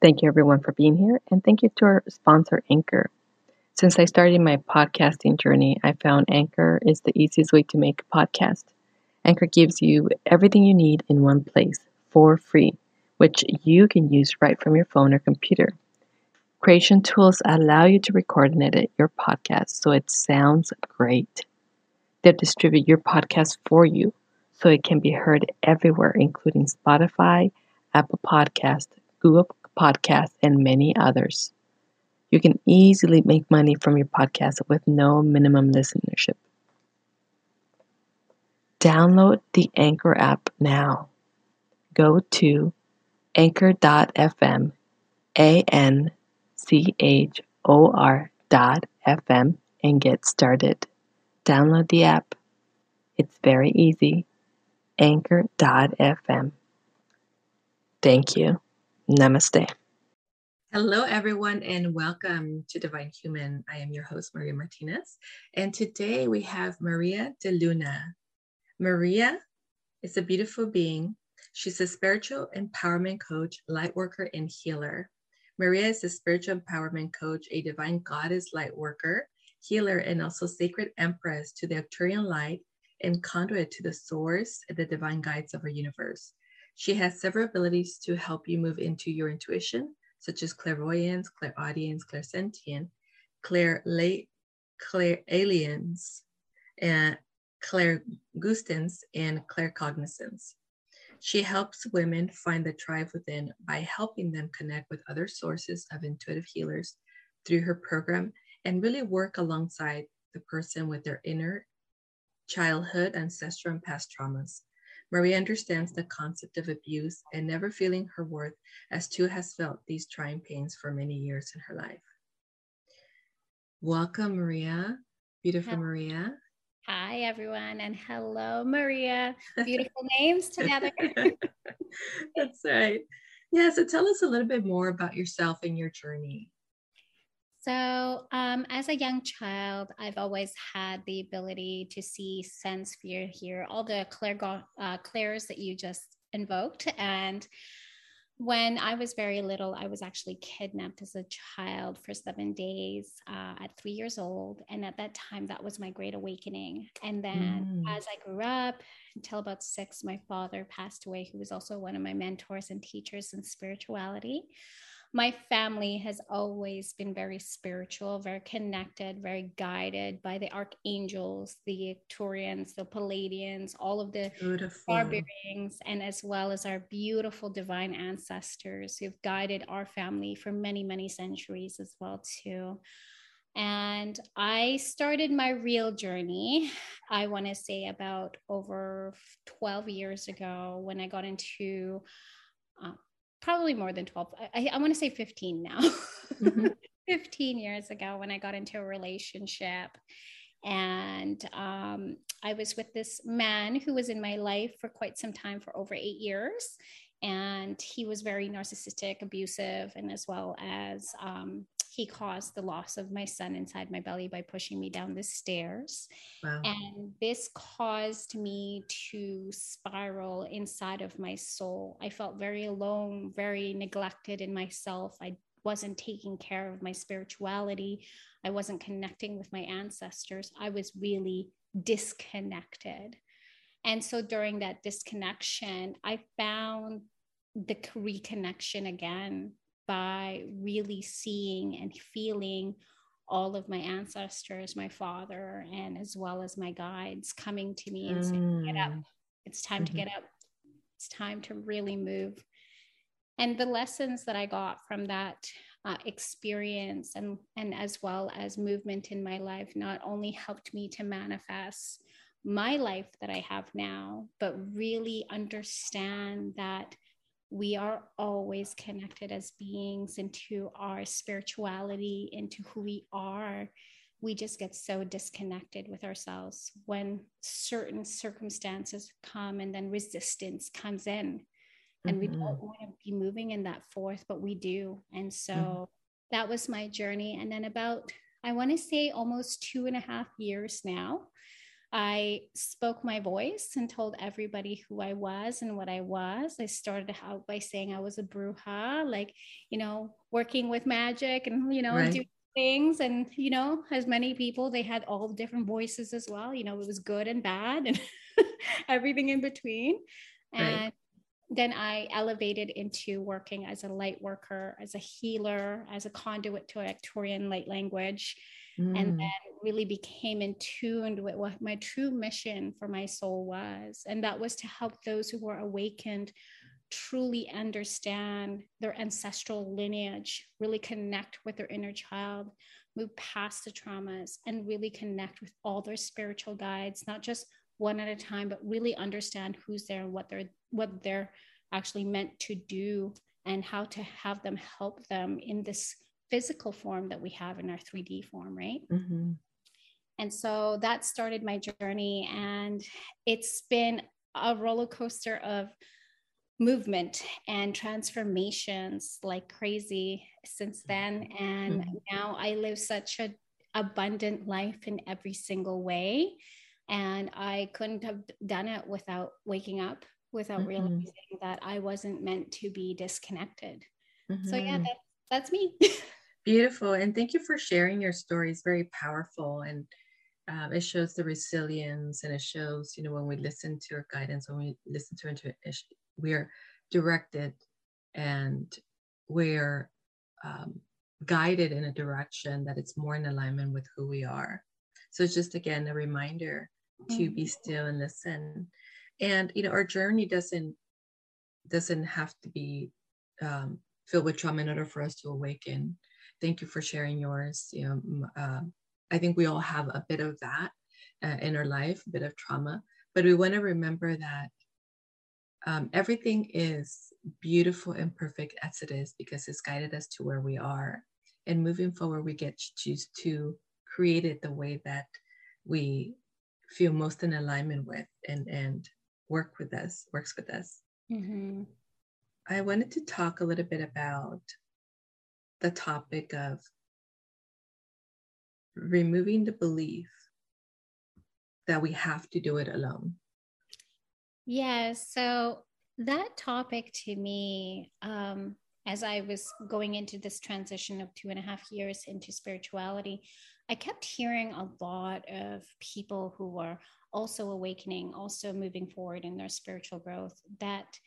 Thank you, everyone, for being here, and thank you to our sponsor, Anchor. Since I started my podcasting journey, I found Anchor is the easiest way to make a podcast. Anchor gives you everything you need in one place for free, which you can use right from your phone or computer. Creation tools allow you to record and edit your podcast so it sounds great. They'll distribute your podcast for you so it can be heard everywhere, including Spotify, Apple Podcast, Google Podcast, and many others. You can easily make money from your podcast with no minimum listenership. Download the Anchor app now. Go to anchor.fm, A N C H O R dot FM, and get started. Download the app. It's very easy. Anchor.fm. Thank you. Namaste. Hello, everyone, and welcome to Divine Human. I am your host, Maria Martinez, and today we have Maria de Luna. Maria is a beautiful being. She's a spiritual empowerment coach, light worker, and healer. Maria is a spiritual empowerment coach, a divine goddess light worker, healer, and also sacred empress to the Arcturian light and conduit to the source and the divine guides of our universe. She has several abilities to help you move into your intuition, such as clairvoyance, clairaudience, clairsentient, clair aliens, and clairgustance, and claircognizance. She helps women find the tribe within by helping them connect with other sources of intuitive healers through her program and really work alongside the person with their inner childhood, ancestral, and past traumas. Maria understands the concept of abuse and never feeling her worth, as too has felt these trying pains for many years in her life. Welcome, Maria. Beautiful Hi. Maria. Hi, everyone, and hello, Maria. Beautiful names together. That's right. Yeah, so tell us a little bit more about yourself and your journey. So, um, as a young child, I've always had the ability to see, sense, fear, hear all the uh, clairs that you just invoked. And when I was very little, I was actually kidnapped as a child for seven days uh, at three years old. And at that time, that was my great awakening. And then mm. as I grew up until about six, my father passed away, who was also one of my mentors and teachers in spirituality my family has always been very spiritual, very connected, very guided by the archangels, the Arcturians, the Pleiadians, all of the star beings, and as well as our beautiful divine ancestors who've guided our family for many, many centuries as well too. And I started my real journey, I want to say about over 12 years ago when I got into uh, probably more than 12 i, I want to say 15 now mm-hmm. 15 years ago when i got into a relationship and um, i was with this man who was in my life for quite some time for over eight years and he was very narcissistic abusive and as well as um, he caused the loss of my son inside my belly by pushing me down the stairs. Wow. And this caused me to spiral inside of my soul. I felt very alone, very neglected in myself. I wasn't taking care of my spirituality. I wasn't connecting with my ancestors. I was really disconnected. And so during that disconnection, I found the reconnection again by really seeing and feeling all of my ancestors, my father, and as well as my guides coming to me and saying, Get up. Mm. It's time mm-hmm. to get up. It's time to really move. And the lessons that I got from that uh, experience and, and as well as movement in my life not only helped me to manifest my life that I have now, but really understand that we are always connected as beings into our spirituality, into who we are. We just get so disconnected with ourselves when certain circumstances come and then resistance comes in. And mm-hmm. we don't want to be moving in that fourth, but we do. And so mm-hmm. that was my journey. And then about, I want to say almost two and a half years now, I spoke my voice and told everybody who I was and what I was. I started out by saying I was a bruja, like, you know, working with magic and, you know, right. doing things. And, you know, as many people, they had all different voices as well. You know, it was good and bad and everything in between. And right. then I elevated into working as a light worker, as a healer, as a conduit to Arcturian light language mm. and then really became in tune with what my true mission for my soul was. And that was to help those who were awakened truly understand their ancestral lineage, really connect with their inner child, move past the traumas, and really connect with all their spiritual guides, not just one at a time, but really understand who's there and what they're what they're actually meant to do and how to have them help them in this physical form that we have in our 3D form, right? Mm-hmm. And so that started my journey, and it's been a roller coaster of movement and transformations like crazy since then. And mm-hmm. now I live such an abundant life in every single way. And I couldn't have done it without waking up, without mm-hmm. realizing that I wasn't meant to be disconnected. So, yeah, mm-hmm. that, that's me. Beautiful. And thank you for sharing your story. It's very powerful and um, it shows the resilience and it shows, you know, when we listen to our guidance, when we listen to intuition, we're directed and we're um, guided in a direction that it's more in alignment with who we are. So it's just again a reminder to mm-hmm. be still and listen. And you know, our journey doesn't doesn't have to be um, filled with trauma in order for us to awaken thank you for sharing yours. You know, uh, I think we all have a bit of that uh, in our life, a bit of trauma, but we want to remember that um, everything is beautiful and perfect as it is because it's guided us to where we are. And moving forward, we get to choose to create it the way that we feel most in alignment with and, and work with us, works with us. Mm-hmm. I wanted to talk a little bit about the topic of removing the belief that we have to do it alone. Yeah, so that topic to me, um, as I was going into this transition of two and a half years into spirituality, I kept hearing a lot of people who were also awakening, also moving forward in their spiritual growth, that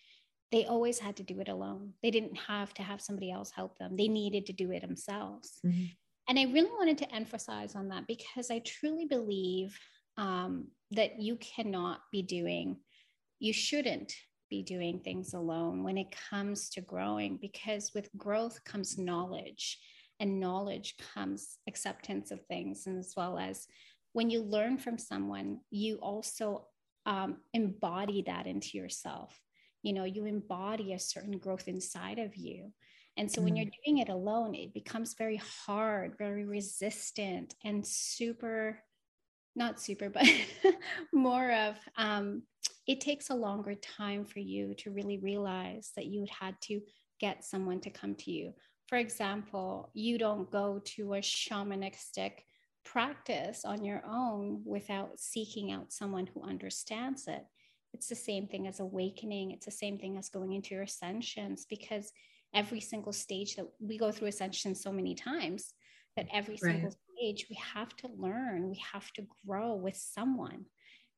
they always had to do it alone. They didn't have to have somebody else help them. They needed to do it themselves. Mm-hmm. And I really wanted to emphasize on that because I truly believe um, that you cannot be doing, you shouldn't be doing things alone when it comes to growing, because with growth comes knowledge, and knowledge comes acceptance of things, and as well as when you learn from someone, you also um, embody that into yourself you know you embody a certain growth inside of you. And so when you're mm. doing it alone it becomes very hard very resistant and super not super but more of um, it takes a longer time for you to really realize that you had to get someone to come to you. For example you don't go to a shamanistic practice on your own without seeking out someone who understands it it's the same thing as awakening it's the same thing as going into your ascensions because every single stage that we go through ascension so many times that every right. single stage we have to learn we have to grow with someone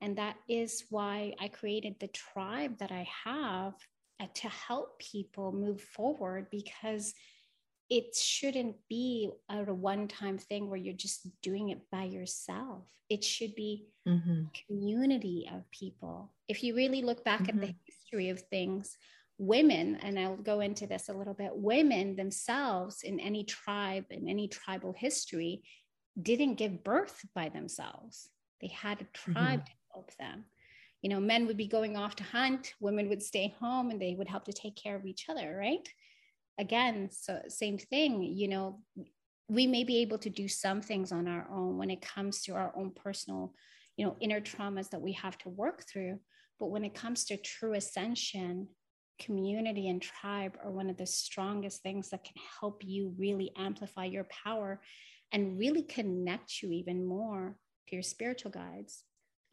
and that is why i created the tribe that i have uh, to help people move forward because it shouldn't be a one time thing where you're just doing it by yourself. It should be mm-hmm. a community of people. If you really look back mm-hmm. at the mm-hmm. history of things, women, and I'll go into this a little bit, women themselves in any tribe, in any tribal history, didn't give birth by themselves. They had a tribe mm-hmm. to help them. You know, men would be going off to hunt, women would stay home and they would help to take care of each other, right? Again so same thing you know we may be able to do some things on our own when it comes to our own personal you know inner traumas that we have to work through but when it comes to true ascension community and tribe are one of the strongest things that can help you really amplify your power and really connect you even more to your spiritual guides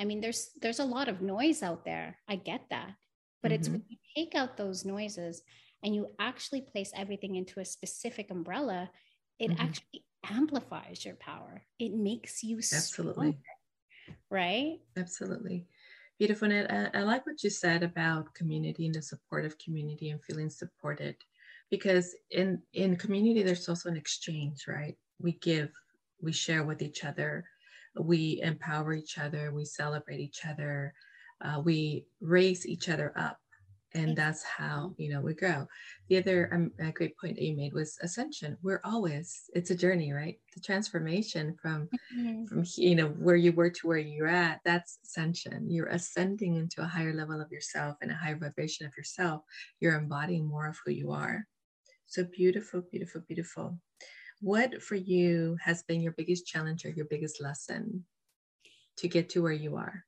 I mean, there's there's a lot of noise out there. I get that. But mm-hmm. it's when you take out those noises and you actually place everything into a specific umbrella, it mm-hmm. actually amplifies your power. It makes you absolutely stronger, right. Absolutely. Beautiful. And I, I like what you said about community and the supportive community and feeling supported because in in community there's also an exchange right we give we share with each other we empower each other we celebrate each other uh, we raise each other up and that's how you know we grow. The other um, a great point that you made was ascension. We're always it's a journey right? The transformation from mm-hmm. from you know where you were to where you're at that's ascension. You're ascending into a higher level of yourself and a higher vibration of yourself. You're embodying more of who you are. So beautiful beautiful beautiful. What for you has been your biggest challenge or your biggest lesson to get to where you are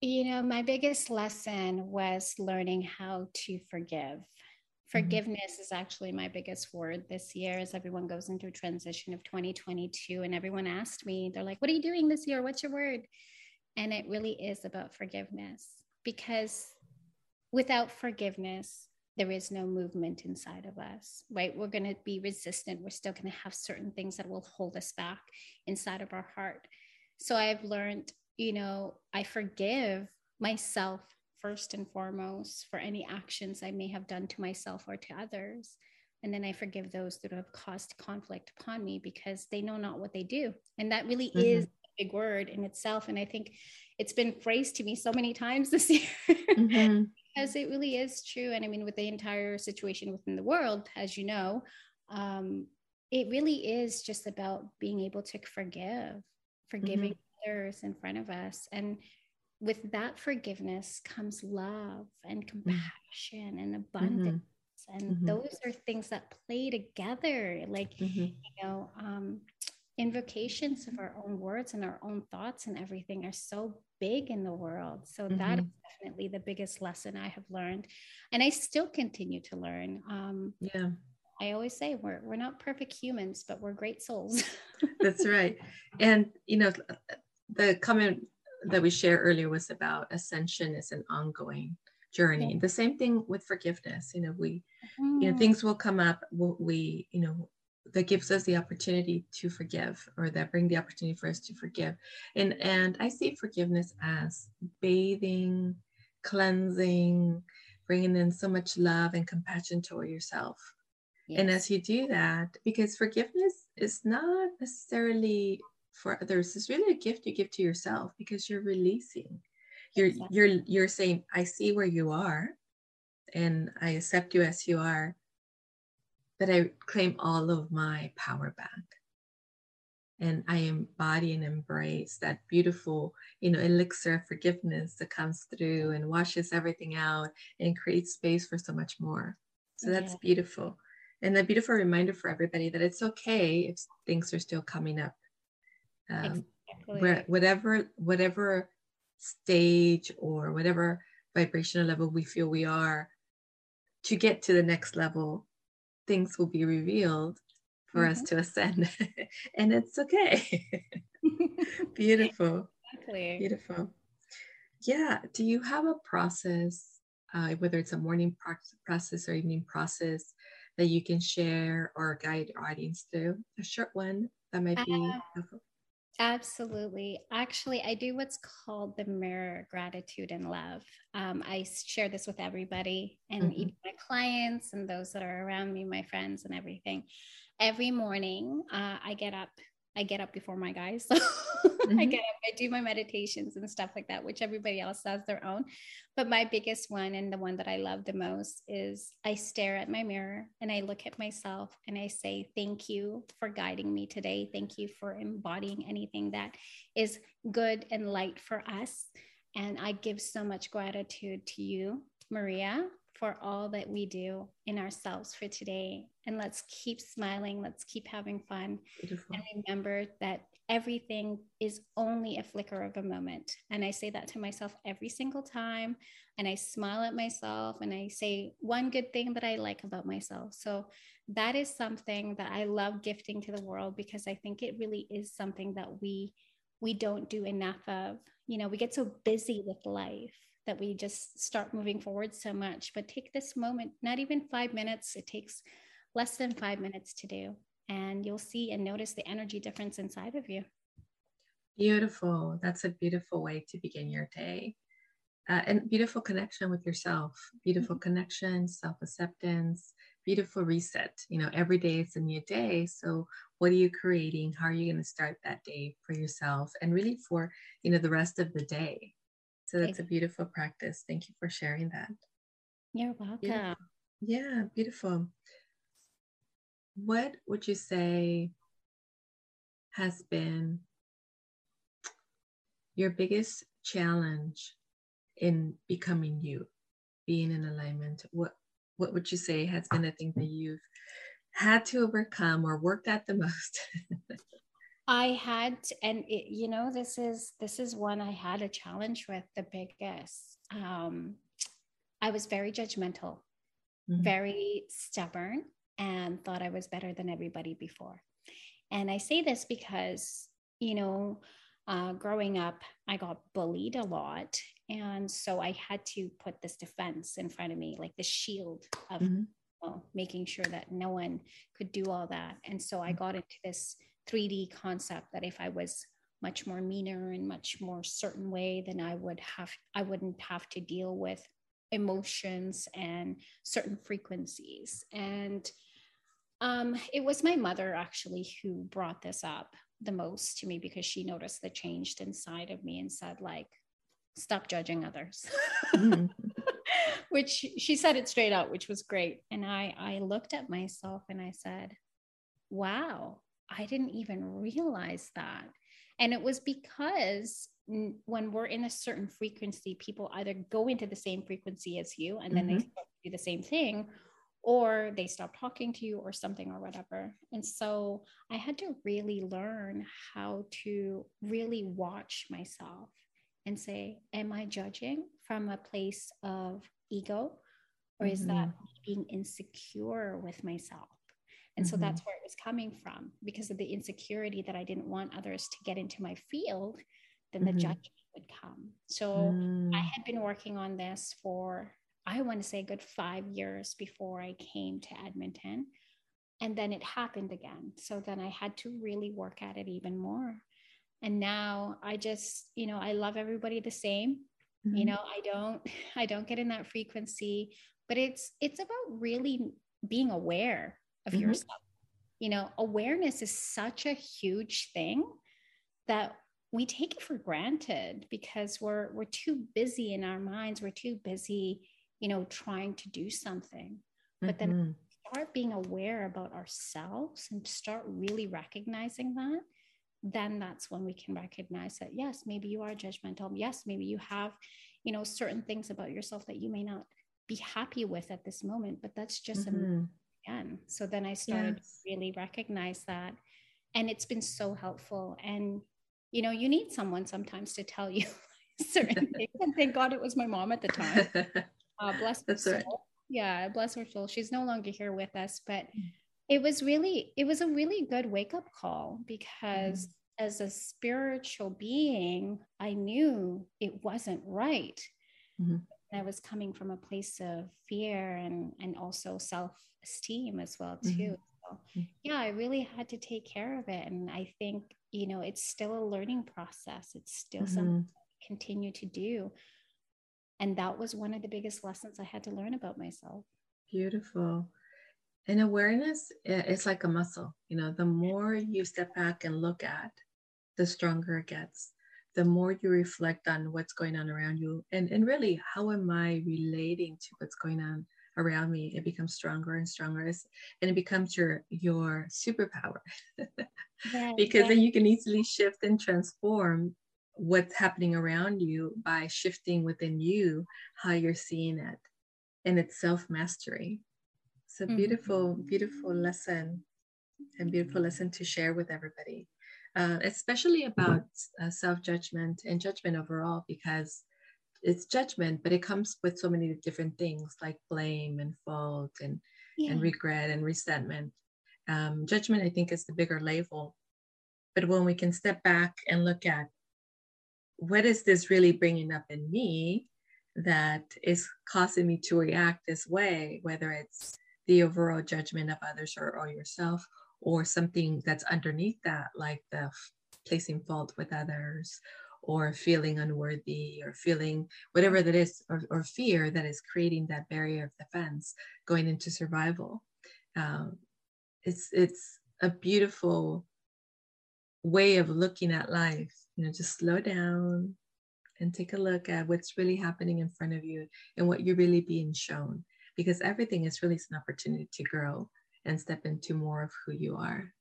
you know, my biggest lesson was learning how to forgive. Mm-hmm. Forgiveness mm-hmm. is actually my biggest word this year as everyone goes into a transition of 2022. And everyone asked me, they're like, What are you doing this year? What's your word? And it really is about forgiveness because without forgiveness, there is no movement inside of us, right? We're going to be resistant. We're still going to have certain things that will hold us back inside of our heart. So I've learned you know, I forgive myself first and foremost for any actions I may have done to myself or to others. And then I forgive those that have caused conflict upon me because they know not what they do. And that really mm-hmm. is a big word in itself. And I think it's been phrased to me so many times this year mm-hmm. because it really is true. And I mean, with the entire situation within the world, as you know, um, it really is just about being able to forgive, forgiving mm-hmm others in front of us. And with that forgiveness comes love and mm-hmm. compassion and abundance. Mm-hmm. And mm-hmm. those are things that play together, like, mm-hmm. you know, um, invocations of our own words and our own thoughts and everything are so big in the world. So mm-hmm. that is definitely the biggest lesson I have learned. And I still continue to learn. Um, yeah. I always say we're we're not perfect humans, but we're great souls. That's right. And you know, the comment that we shared earlier was about ascension is an ongoing journey. Yeah. The same thing with forgiveness. You know, we, mm. you know, mm. things will come up. We, you know, that gives us the opportunity to forgive, or that bring the opportunity for us to forgive. And and I see forgiveness as bathing, cleansing, bringing in so much love and compassion toward yourself. Yes. And as you do that, because forgiveness is not necessarily for others is really a gift you give to yourself because you're releasing. You're exactly. you're you're saying i see where you are and i accept you as you are but i claim all of my power back. And i embody and embrace that beautiful you know elixir of forgiveness that comes through and washes everything out and creates space for so much more. So that's beautiful. And a beautiful reminder for everybody that it's okay if things are still coming up um, exactly. whatever whatever stage or whatever vibrational level we feel we are to get to the next level things will be revealed for mm-hmm. us to ascend. And it's okay. Beautiful. Exactly. beautiful. Yeah. Do you have a process uh, whether it's a morning process or evening process that you can share or guide your audience through? A short one that might be uh, helpful Absolutely. Actually, I do what's called the mirror gratitude and love. Um, I share this with everybody and mm-hmm. even my clients and those that are around me, my friends and everything. Every morning, uh, I get up I get up before my guys. So mm-hmm. I get up, I do my meditations and stuff like that, which everybody else does their own. But my biggest one and the one that I love the most is I stare at my mirror and I look at myself and I say, Thank you for guiding me today. Thank you for embodying anything that is good and light for us. And I give so much gratitude to you, Maria, for all that we do in ourselves for today. And let's keep smiling. Let's keep having fun. Beautiful. And remember that everything is only a flicker of a moment. And I say that to myself every single time. And I smile at myself and I say one good thing that I like about myself. So that is something that I love gifting to the world because I think it really is something that we we don't do enough of. You know, we get so busy with life that we just start moving forward so much. But take this moment, not even five minutes, it takes less than five minutes to do. And you'll see and notice the energy difference inside of you. Beautiful. That's a beautiful way to begin your day. Uh, and beautiful connection with yourself, beautiful mm-hmm. connection, self acceptance, beautiful reset. You know, every day is a new day. So, what are you creating? How are you going to start that day for yourself and really for, you know, the rest of the day? So, that's a beautiful practice. Thank you for sharing that. You're welcome. Yeah, yeah beautiful. What would you say has been your biggest challenge in becoming you, being in alignment? What what would you say has been the thing that you've had to overcome or worked at the most? I had, and it, you know, this is this is one I had a challenge with the biggest. Um, I was very judgmental, mm-hmm. very stubborn, and thought I was better than everybody before. And I say this because, you know, uh, growing up, I got bullied a lot. And so I had to put this defense in front of me, like the shield of mm-hmm. well, making sure that no one could do all that. And so I mm-hmm. got into this 3D concept that if I was much more meaner and much more certain way, then I would have, I wouldn't have to deal with emotions and certain frequencies. And um, it was my mother actually who brought this up the most to me because she noticed the change inside of me and said like stop judging others mm-hmm. which she said it straight out which was great and i i looked at myself and i said wow i didn't even realize that and it was because when we're in a certain frequency people either go into the same frequency as you and then mm-hmm. they do the same thing or they stop talking to you or something or whatever. And so I had to really learn how to really watch myself and say, Am I judging from a place of ego? Or is mm-hmm. that being insecure with myself? And mm-hmm. so that's where it was coming from because of the insecurity that I didn't want others to get into my field, then the mm-hmm. judgment would come. So mm. I had been working on this for I want to say a good five years before I came to Edmonton. And then it happened again. So then I had to really work at it even more. And now I just, you know, I love everybody the same. Mm-hmm. You know, I don't, I don't get in that frequency, but it's, it's about really being aware of mm-hmm. yourself. You know, awareness is such a huge thing that we take it for granted because we're we're too busy in our minds we're too busy you know, trying to do something. But mm-hmm. then start being aware about ourselves and start really recognizing that, then that's when we can recognize that, yes, maybe you are judgmental. Yes, maybe you have, you know, certain things about yourself that you may not be happy with at this moment, but that's just mm-hmm. again. So then I started yes. to really recognize that. And it's been so helpful. And, you know, you need someone sometimes to tell you certain things. And thank God it was my mom at the time. Uh, bless That's her right. Yeah, bless her soul. She's no longer here with us, but mm. it was really, it was a really good wake up call because mm as a spiritual being, I knew it wasn't right. Mm-hmm. I was coming from a place of fear and and also self esteem as well too. Mm-hmm. So, mm. yeah, I really had to take care of it, and I think you know it's still a learning process. It's still mm-hmm. something to continue to do and that was one of the biggest lessons i had to learn about myself. Beautiful. And awareness, it's like a muscle you know the more you step back and look at the stronger it gets. The more you reflect on what's going on around you. And, and really how am i relating to what's going on around me? It becomes stronger and stronger. And it becomes your your superpower. Because then you can easily shift and transform what's happening around you by shifting within you how you're seeing it and it's self-mastery it's a mm-hmm. beautiful beautiful lesson and beautiful lesson to share with everybody uh, especially about uh, self-judgment and judgment overall because it's judgment but it comes with so many different things like blame and fault and yeah. and regret and resentment um, judgment i think is the bigger label But when we can step back and look at what is this really bringing up in me that is causing me to react this way, whether it's the overall judgment of others or, or yourself, or something that's underneath that, like the f- placing fault with others, or feeling unworthy, or feeling whatever that is, or, or fear that is creating that barrier of defense going into survival. Um, it's it's a beautiful way of looking at life. You know, just slow down and take a look at what's really happening in front of you and what you're really being shown because everything is really an opportunity to grow and step into more of who you are.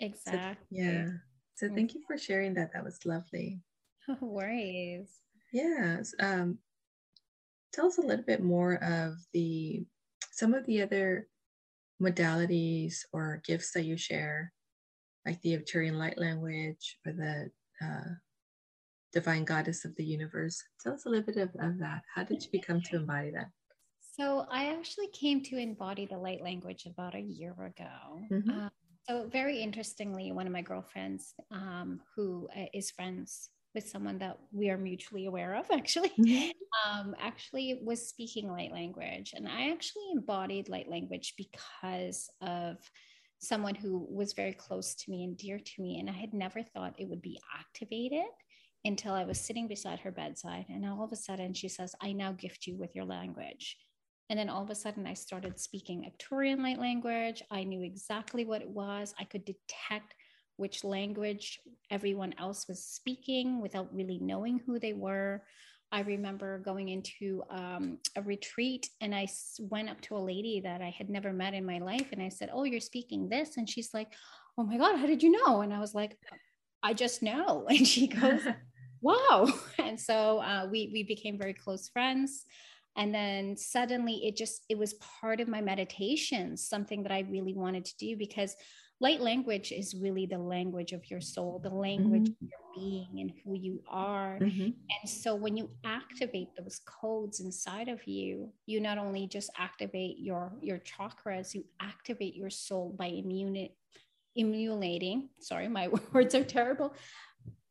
Exactly. So, yeah. So thank you for sharing that. That was lovely. No worries. Yes. Um, tell us a little bit more of the some of the other modalities or gifts that you share, like the Arcturian light language or the uh, divine goddess of the universe. Tell us a little bit of, of that. How did you become to embody that? So I actually came to embody the light language about a year ago. Mhm. Uh, so very interestingly, one of my girlfriends, um, who uh, is friends with someone that we are mutually aware of, actually, um, actually was speaking light language, and I actually embodied light language because of someone who was very close to me and dear to me, and I had never thought it would be activated until I was sitting beside her bedside, and all of a sudden she says, "I now gift you with your language." And then all of a sudden, I started speaking Arcturian light language. I knew exactly what it was. I could detect which language everyone else was speaking without really knowing who they were. I remember going into um, a retreat and I went up to a lady that I had never met in my life. And I said, Oh, you're speaking this. And she's like, Oh my God, how did you know? And I was like, I just know. And she goes, wow and so uh, we we became very close friends and then suddenly it just it was part of my meditation something that i really wanted to do because light language is really the language of your soul the language of your being and who you are. Mhm. and so when you activate those codes inside of you you not only just activate your your chakras you activate your soul by immune emulating sorry my words are terrible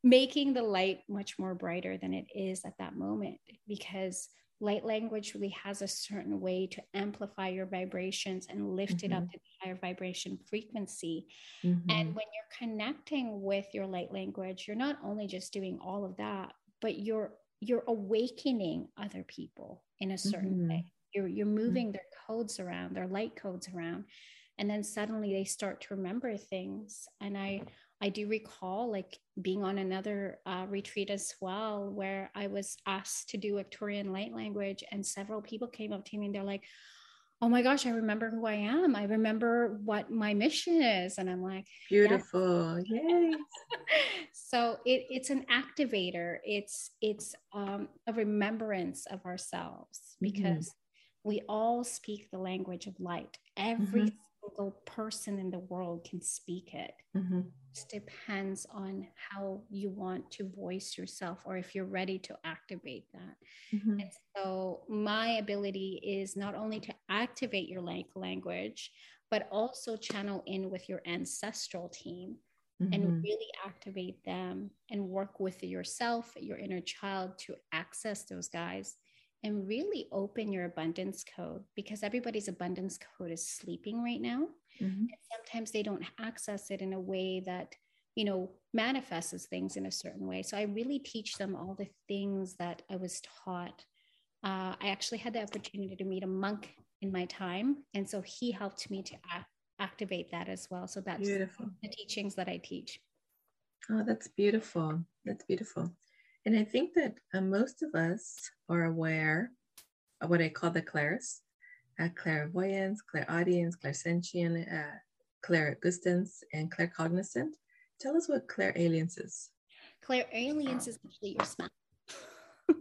making the light much more brighter than it is at that moment. Because light language really has a certain way to amplify your vibrations and lift it up Mhm. to the higher vibration frequency Mhm. and when you're connecting with your light language you're not only just doing all of that but you're you're awakening other people in a certain Mhm. way you're you're moving their codes around their light codes around and then suddenly they start to remember things and i i do recall like being on another uh, retreat as well where i was asked to do Arcturian light language and several people came up to me and they're like oh my gosh i remember who i am i remember what my mission is and i'm like Beautiful. Yay. so it, it's an activator it's it's um, a remembrance of ourselves Mhm. because we all speak the language of light every single person in the world can speak it Mhm. Just depends on how you want to voice yourself or if you're ready to activate that Mhm. and so my ability is not only to activate your language but also channel in with your ancestral team and Mhm. really activate them and work with yourself, your inner child to access those guys and really open your abundance code because everybody's abundance code is sleeping right now. Mhm. And sometimes they don't access it in a way that, you know, manifests as things in a certain way. So I really teach them all the things that I was taught. Uh, I actually had the opportunity to meet a monk in my time. And so he helped me to act, activate that as well. So that's Beautiful. the teachings that I teach. Oh, that's beautiful. That's beautiful. And I think that uh, most of us are aware of what I call the clairs, uh, clairvoyance, clairaudience, clairsentient, uh, clairgustance, and claircognizant. Tell us what clairalience is. Clairalience is actually your smell.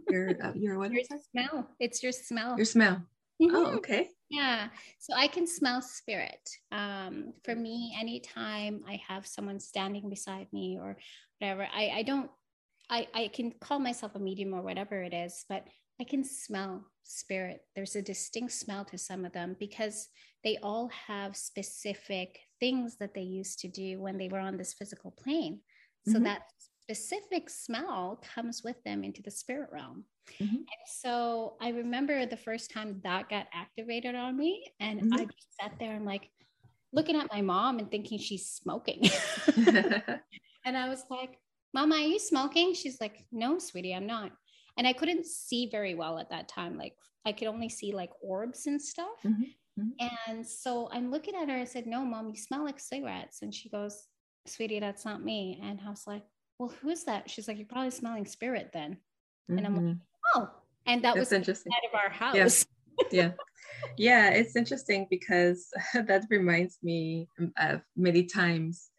Your, uh, your what? Your smell. It's your smell. Your smell. Mhm. Oh, okay. Yeah. So I can smell spirit. Um, for me, anytime I have someone standing beside me or whatever, I, I don't, I, I can call myself a medium or whatever it is, but I can smell spirit. There's a distinct smell to some of them because they all have specific things that they used to do when they were on this physical plane. So Mhm. that specific smell comes with them into the spirit realm. Mhm. And so I remember the first time that got activated on me, and Mhm. I just sat there and like looking at my mom and thinking she's smoking. and I was like, Mama, are you smoking? She's like, No, sweetie, I'm not. And I couldn't see very well at that time. Like I could only see like orbs and stuff. Mhm, mhm. And so I'm looking at her. I said, No, mom, you smell like cigarettes. And she goes, Sweetie, that's not me. And I was like, Well, who's that? She's like, You're probably smelling spirit then. And I'm like, Mhm. Oh. And that That's was interesting. out of our house. Yes. yeah yeah it's interesting because that reminds me of many times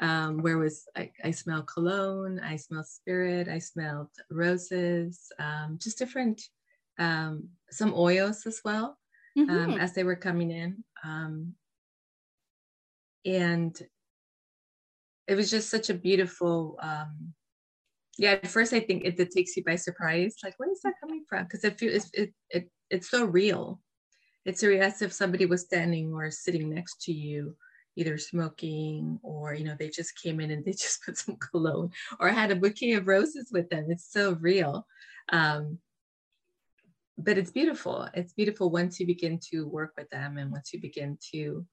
um, where was I, I smell cologne i smell spirit i smelled roses um, just different um, some oils as well um, Mhm. as they were coming in. Um, and it was just such a beautiful um, yeah at first i think it, it takes you by surprise like where is that coming from? Because it feels it, it it's so real. It's real as if somebody was standing or sitting next to you either smoking or you know they just came in and they just put some cologne or had a bouquet of roses with them it's so real um, but it's beautiful it's beautiful once you begin to work with them and once you begin to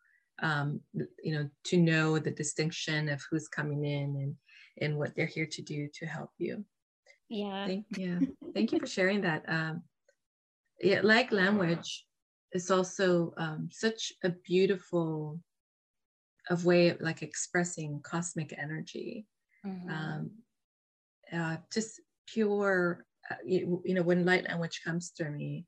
um, you know to know the distinction of who's coming in and and what they're here to do to help you yeah. Thank yeah. Thank you for sharing that. Um, yeah, light language is also um, such a beautiful of way of like expressing cosmic energy. Mhm. Um, uh, just pure, uh, you, you know, when light language comes through me,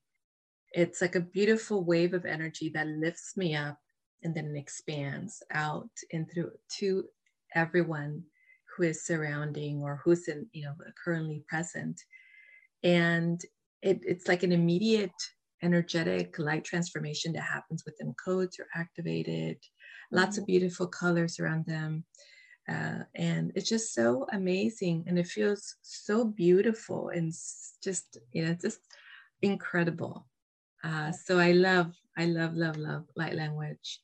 it's like a beautiful wave of energy that lifts me up and then expands out and through to everyone who is surrounding or who's in you know currently present and it, it's like an immediate energetic light transformation that happens within codes are activated. Lots of beautiful colors around them. Uh, and it's just so amazing and it feels so beautiful and just you know just incredible. Uh, so i love i love love love light language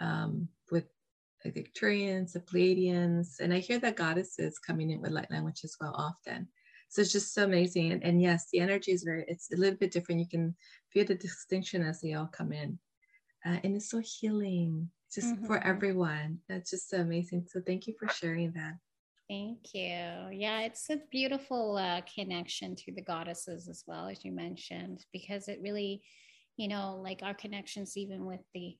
um, with the Arcturians, the Pleiadians, and I hear that goddesses coming in with light language as well often. So it's just so amazing. And, and yes, the energy is very, it's a little bit different. You can feel the distinction as they all come in. Uh, and it's so healing, just for Mhm. everyone. That's just so amazing. So thank you for sharing that. Thank you. Yeah, it's a beautiful uh, connection to the goddesses as well, as you mentioned, because it really, you know, like our connections, even with the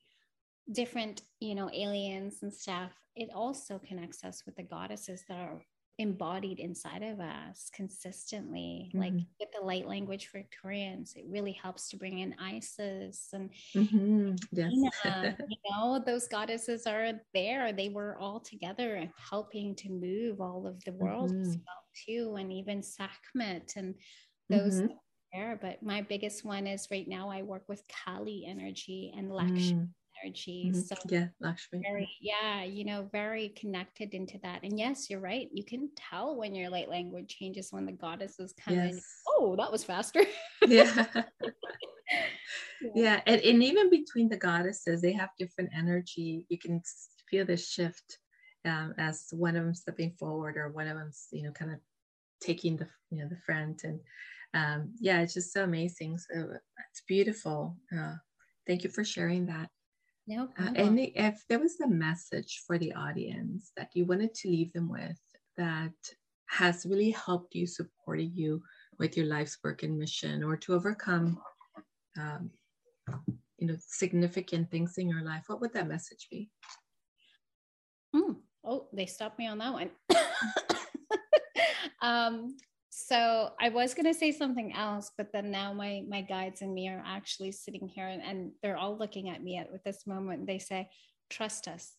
different, you know, aliens and stuff, it also connects us with the goddesses that are embodied inside of us consistently. Like Mhm. with the light language for Arcturians, it really helps to bring in Isis and Mhm. Yes. You know, those goddesses are there. They were all together helping to move all of the world as Mhm. well too, and even Sekhmet and those Mhm. there. But my biggest one is right now I work with Kali energy and Lakshmi Mm. Energy. Mhm. So Yeah, Lakshmi. very, yeah, you know, very connected into that. And yes, you're right. You can tell when your light language changes when the goddesses come in. Oh, that was faster. Yeah. yeah and, and even between the goddesses they have different energy you can feel the shift um, as one of them stepping forward or one of them's you know kind of taking the you know the front and um, yeah it's just so amazing so it's beautiful uh, thank you for sharing that No uh, and if there was a message for the audience that you wanted to leave them with that has really helped you supported you with your life's work and mission or to overcome um, you know significant things in your life what would that message be Hmm. Oh, they stopped me on that one. um, so I was gonna say something else, but then now my my guides and me are actually sitting here and, and they're all looking at me at with this moment. They say, "Trust us,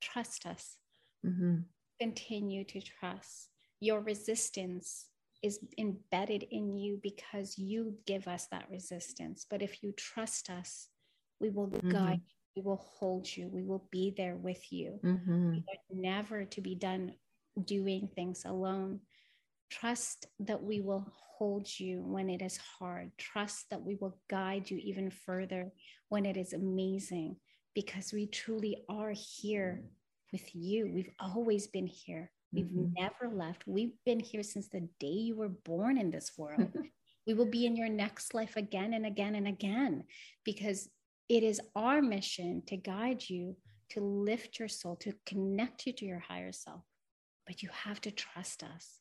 trust us, Mhm. continue to trust." Your resistance is embedded in you because you give us that resistance. But if you trust us, we will guide you, we will hold you, we will be there with you. Mhm. We are never to be done doing things alone. Trust that we will hold you when it is hard. Trust that we will guide you even further when it is amazing because we truly are here with you. We've always been here We've mm-hmm. never left. We've been here since the day you were born in this world. we will be in your next life again and again and again because it is our mission to guide you to lift your soul, to connect you to your higher self. But you have to trust us.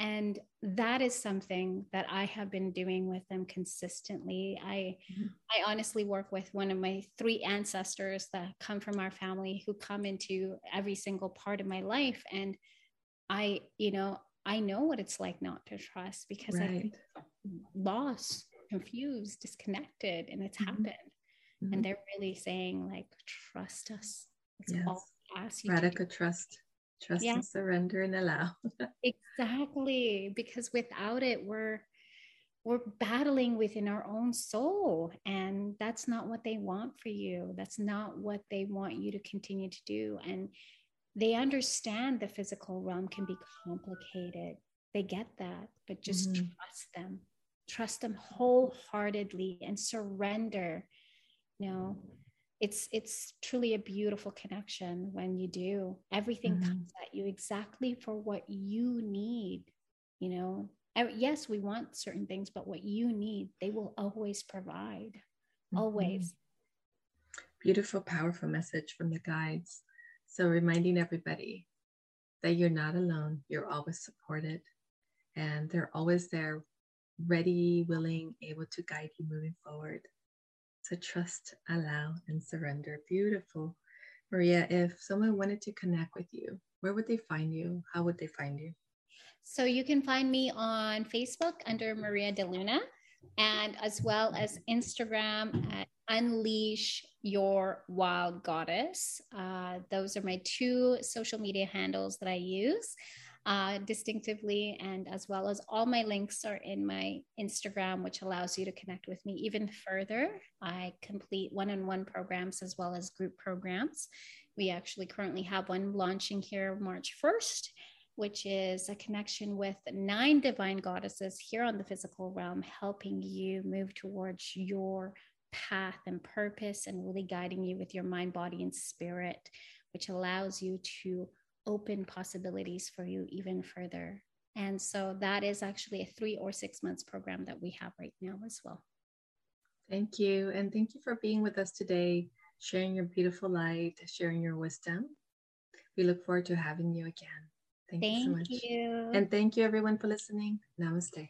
And that is something that I have been doing with them consistently. I mm-hmm. I honestly work with one of my three ancestors that come from our family who come into every single part of my life. And I, you know, I know what it's like not to trust because right. I lost, confused, disconnected, and it's mm-hmm. happened. Mm-hmm. And they're really saying, like, trust us. It's yes. all ask you. Radical trust. Trust yeah. and surrender and allow. exactly. Because without it, we're we're battling within our own soul. And that's not what they want for you. That's not what they want you to continue to do. And they understand the physical realm can be complicated. They get that, but just mm-hmm. trust them. Trust them wholeheartedly and surrender. You know, it's it's truly a beautiful connection when you do. Everything mm-hmm. comes at you exactly for what you need. You know, yes, we want certain things, but what you need, they will always provide. Mm-hmm. Always. Beautiful, powerful message from the guides. So, reminding everybody that you're not alone, you're always supported, and they're always there, ready, willing, able to guide you moving forward. So, trust, allow, and surrender. Beautiful. Maria, if someone wanted to connect with you, where would they find you? How would they find you? So, you can find me on Facebook under Maria De Luna and as well as Instagram at Unleash Your Wild Goddess. Uh, those are my two social media handles that I use uh, distinctively, and as well as all my links are in my Instagram, which allows you to connect with me even further. I complete one on one programs as well as group programs. We actually currently have one launching here March 1st which is a connection with nine divine goddesses here on the physical realm, helping you move towards your path and purpose and really guiding you with your mind, body, and spirit, which allows you to open possibilities for you even further. And so that is actually a three or six months program that we have right now as well. Thank you. And thank you for being with us today, sharing your beautiful light, sharing your wisdom. We look forward to having you again. Thank, thank you so much. You. And thank you, everyone, for listening. Namaste.